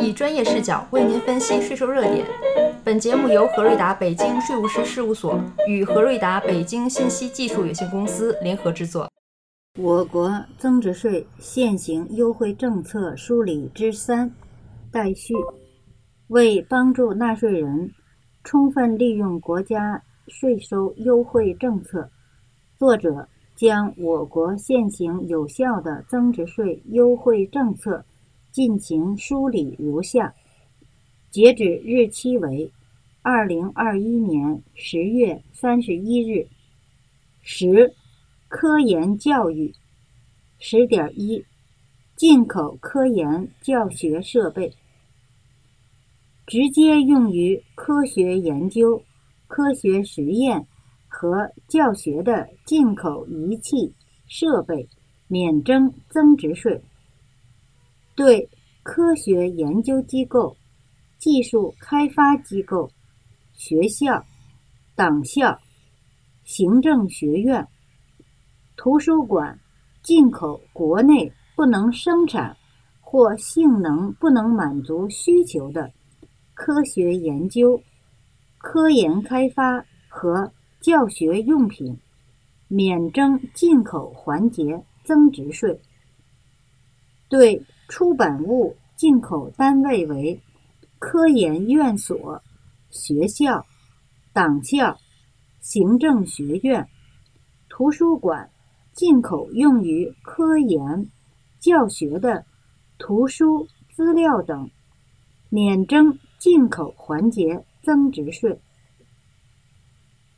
以专业视角为您分析税收热点。本节目由何瑞达北京税务师事务所与何瑞达北京信息技术有限公司联合制作。我国增值税现行优惠政策梳理之三待续，为帮助纳税人充分利用国家税收优惠政策，作者将我国现行有效的增值税优惠政策进行梳理如下：截止日期为二零二一年十月三十一日。十。科研教育，十点一，进口科研教学设备，直接用于科学研究、科学实验和教学的进口仪器设备免征增值税。对科学研究机构、技术开发机构、学校、党校、行政学院。图书馆进口国内不能生产或性能不能满足需求的科学研究、科研开发和教学用品，免征进口环节增值税。对出版物进口单位为科研院所、学校、党校、行政学院、图书馆。进口用于科研、教学的图书资料等，免征进口环节增值税。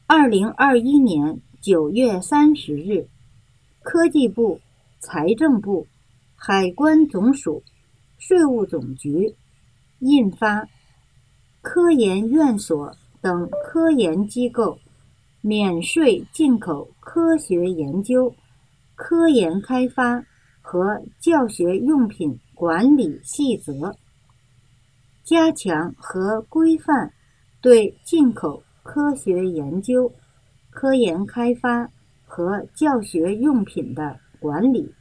二零二一年九月三十日，科技部、财政部、海关总署、税务总局印发《科研院所等科研机构免税进口科学研究》。科研开发和教学用品管理细则，加强和规范对进口科学研究、科研开发和教学用品的管理。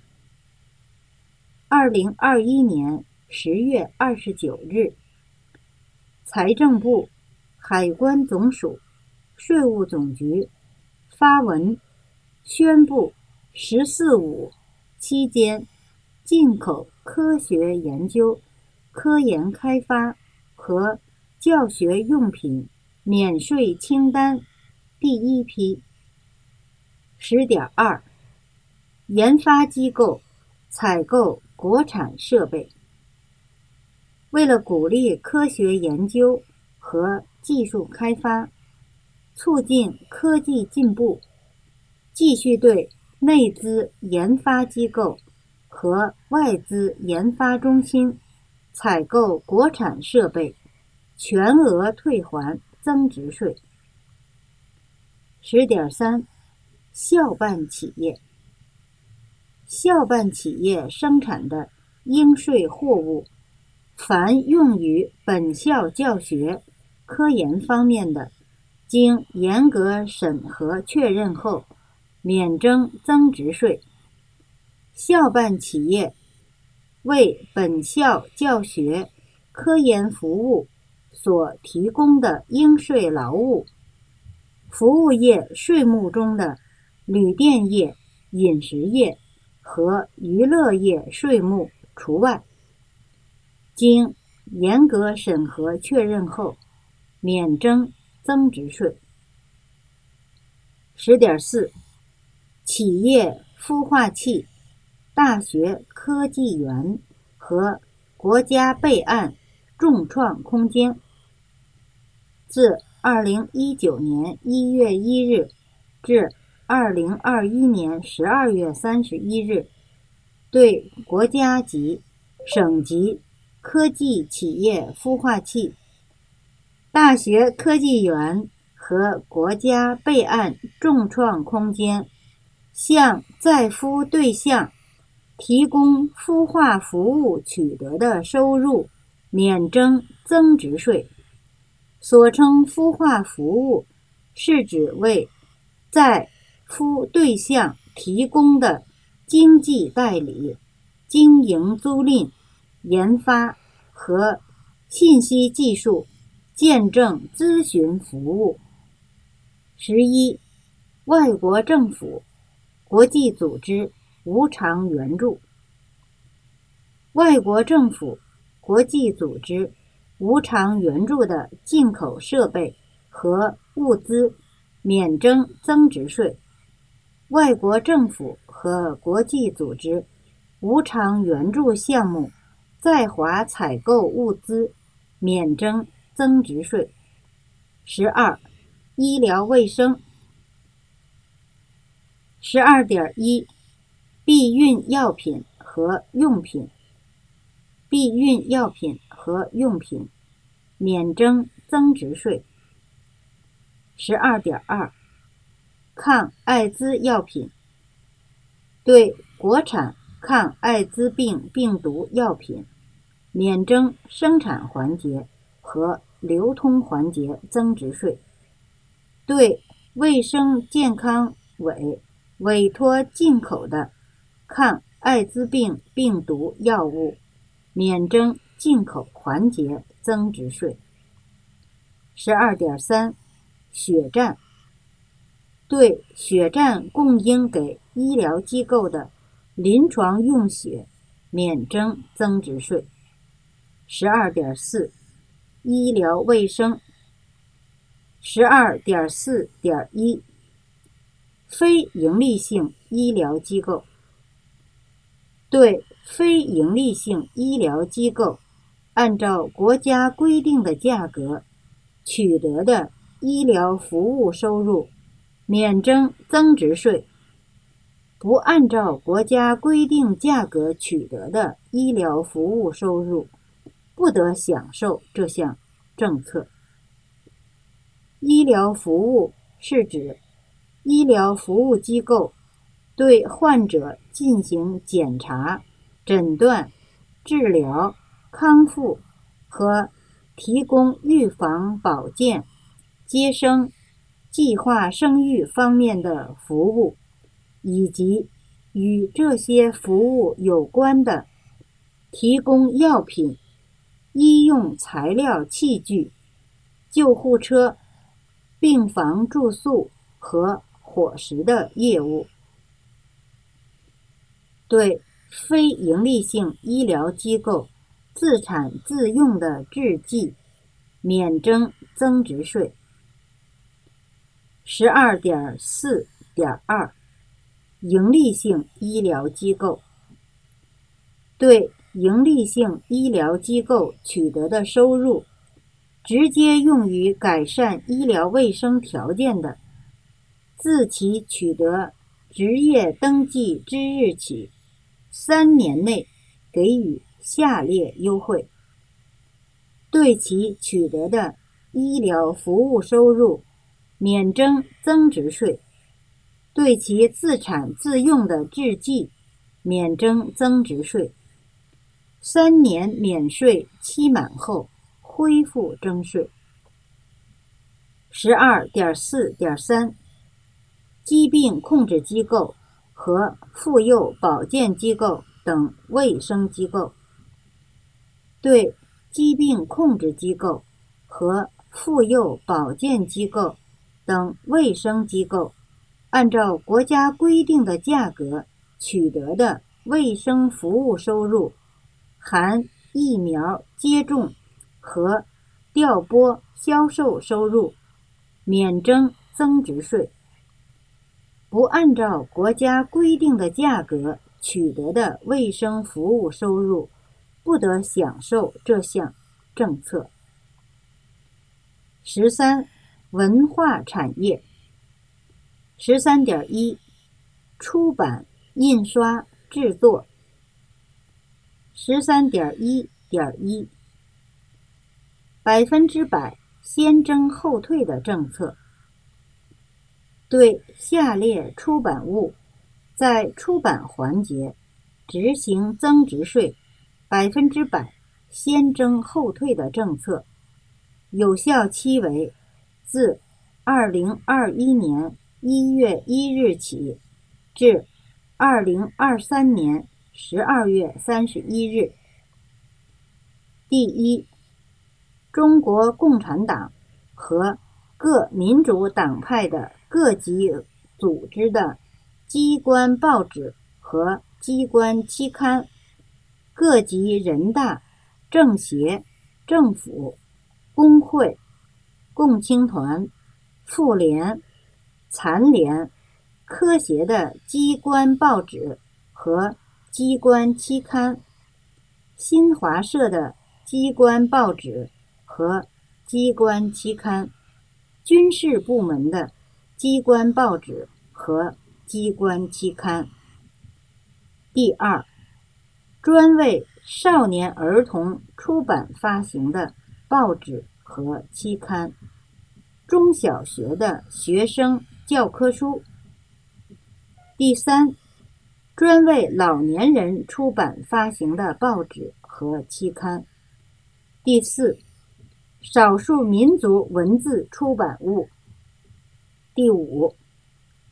二零二一年十月二十九日，财政部、海关总署、税务总局发文宣布。“十四五”期间，进口科学研究、科研开发和教学用品免税清单第一批。十点二，研发机构采购国产设备。为了鼓励科学研究和技术开发，促进科技进步，继续对。内资研发机构和外资研发中心采购国产设备，全额退还增值税。十点三，校办企业，校办企业生产的应税货物，凡用于本校教学、科研方面的，经严格审核确认后。免征增值税。校办企业为本校教学、科研服务所提供的应税劳务，服务业税目中的旅店业、饮食业和娱乐业税目除外，经严格审核确认后，免征增值税。十点四。企业孵化器、大学科技园和国家备案众创空间，自二零一九年一月一日至二零二一年十二月三十一日，对国家级、省级科技企业孵化器、大学科技园和国家备案众创空间。向在孵对象提供孵化服务取得的收入，免征增值税。所称孵化服务，是指为在服务对象提供的经济代理、经营租赁、研发和信息技术、见证咨询服务。十一，外国政府、国际组织无偿援助。外国政府、国际组织无偿援助的进口设备和物资免征增值税。外国政府和国际组织无偿援助项目在华采购物资免征增值税。十二，医疗卫生。十二点一，避孕药品和用品。避孕药品和用品免征增值税。十二点二，抗艾滋药品对国产抗艾滋病病毒药品免征生产环节和流通环节增值税。对卫生健康委委托进口的抗艾滋病病毒药物。免征进口环节增值税。十二点三，血战对血站供应给医疗机构的临床用血免征增值税。十二点四，医疗卫生。十二点四点一，非营利性医疗机构对。非营利性医疗机构按照国家规定的价格取得的医疗服务收入，免征增值税；不按照国家规定价格取得的医疗服务收入，不得享受这项政策。医疗服务是指医疗服务机构对患者进行检查。诊断、治疗、康复和提供预防、保健、接生、计划生育方面的服务，以及与这些服务有关的提供药品、医用材料、器具、救护车、病房住宿和伙食的业务，对。非营利性医疗机构自产自用的制剂免征增值税。十二点四点二，营利性医疗机构对营利性医疗机构取得的收入，直接用于改善医疗卫生条件的，自其取得执业登记之日起。三年内给予下列优惠：对其取得的医疗服务收入免征增值税；对其自产自用的制剂免征增值税。三年免税期满后恢复征税。十二点四点三，疾病控制机构。和妇幼保健机构等卫生机构，对疾病控制机构和妇幼保健机构等卫生机构按照国家规定的价格取得的卫生服务收入（含疫苗接种和调拨销售收入）免征增值税。不按照国家规定的价格取得的卫生服务收入，不得享受这项政策。十三，文化产业。十三点一，出版、印刷、制作。十三点一点一，百分之百先征后退的政策。对下列出版物，在出版环节执行增值税百分之百先征后退的政策，有效期为自二零二一年一月一日起至二零二三年十二月三十一日。第一，中国共产党和各民主党派的各级组织的机关报纸和机关期刊，各级人大、政协、政府、工会、共青团、妇联、残联、科协的机关报纸和机关期刊，新华社的机关报纸。和机关期刊、军事部门的机关报纸和机关期刊。第二，专为少年儿童出版发行的报纸和期刊，中小学的学生教科书。第三，专为老年人出版发行的报纸和期刊。第四。少数民族文字出版物。第五，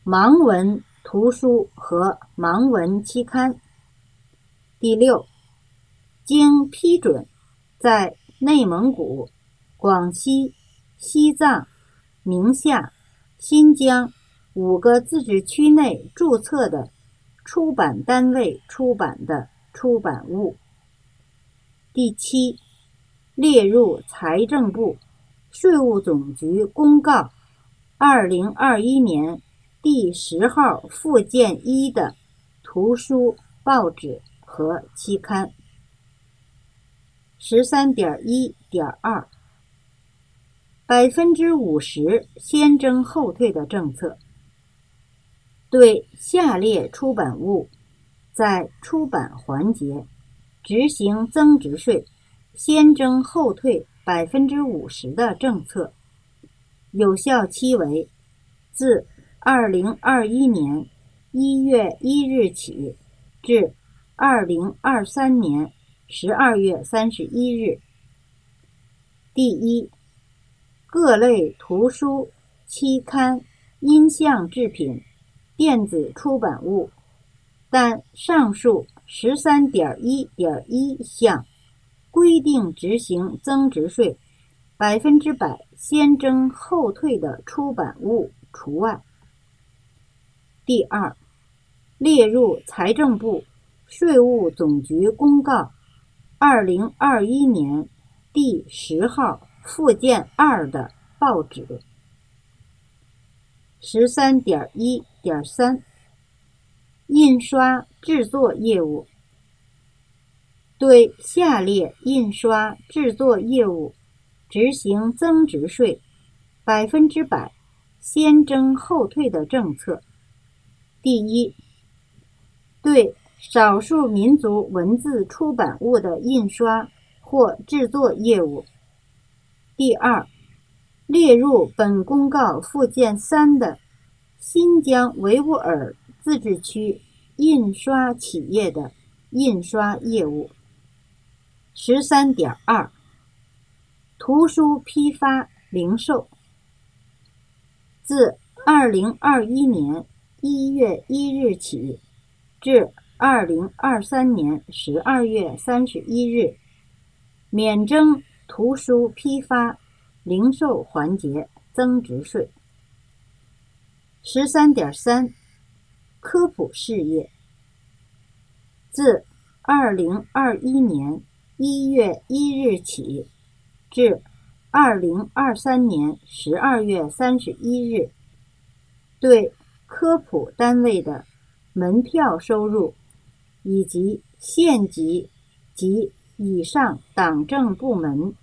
盲文图书和盲文期刊。第六，经批准，在内蒙古、广西、西藏、宁夏、新疆五个自治区内注册的出版单位出版的出版物。第七。列入财政部、税务总局公告二零二一年第十号附件一的图书、报纸和期刊。十三点一点二，百分之五十先征后退的政策，对下列出版物在出版环节执行增值税。先征后退百分之五十的政策，有效期为自二零二一年一月一日起至二零二三年十二月三十一日。第一，各类图书、期刊、音像制品、电子出版物，但上述十三点一点一项。规定执行增值税百分之百先征后退的出版物除外。第二，列入财政部、税务总局公告二零二一年第十号附件二的报纸。十三点一点三，印刷制作业务。对下列印刷制作业务执行增值税百分之百先征后退的政策：第一，对少数民族文字出版物的印刷或制作业务；第二，列入本公告附件三的新疆维吾尔自治区印刷企业的印刷业务。十三点二，图书批发零售，自二零二一年一月一日起至二零二三年十二月三十一日，免征图书批发零售环节增值税。十三点三，科普事业，自二零二一年。一月一日起至二零二三年十二月三十一日，对科普单位的门票收入以及县级及以上党政部门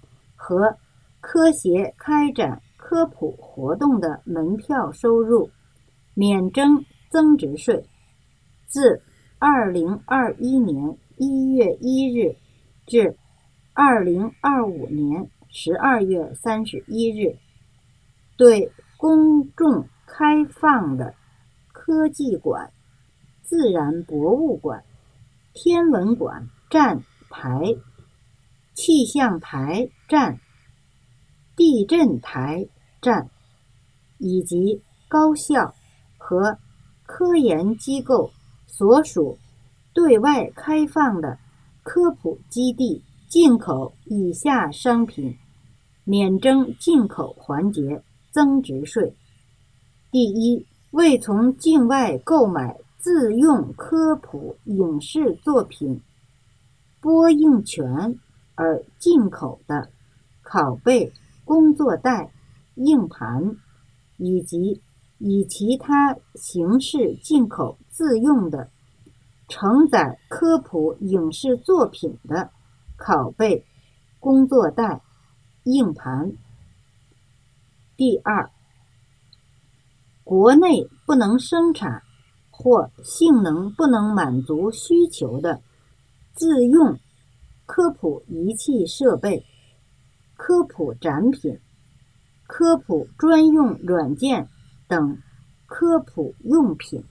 和科协开展科普活动的门票收入，免征增值税。自二零二一年一月一日。至二零二五年十二月三十一日，对公众开放的科技馆、自然博物馆、天文馆站台、气象台站、地震台站以及高校和科研机构所属对外开放的。科普基地进口以下商品，免征进口环节增值税。第一，为从境外购买自用科普影视作品播映权而进口的拷贝、工作带、硬盘，以及以其他形式进口自用的承载科普影视作品的拷贝、工作带、硬盘。第二，国内不能生产或性能不能满足需求的自用科普仪器设备、科普展品、科普专用软件等科普用品。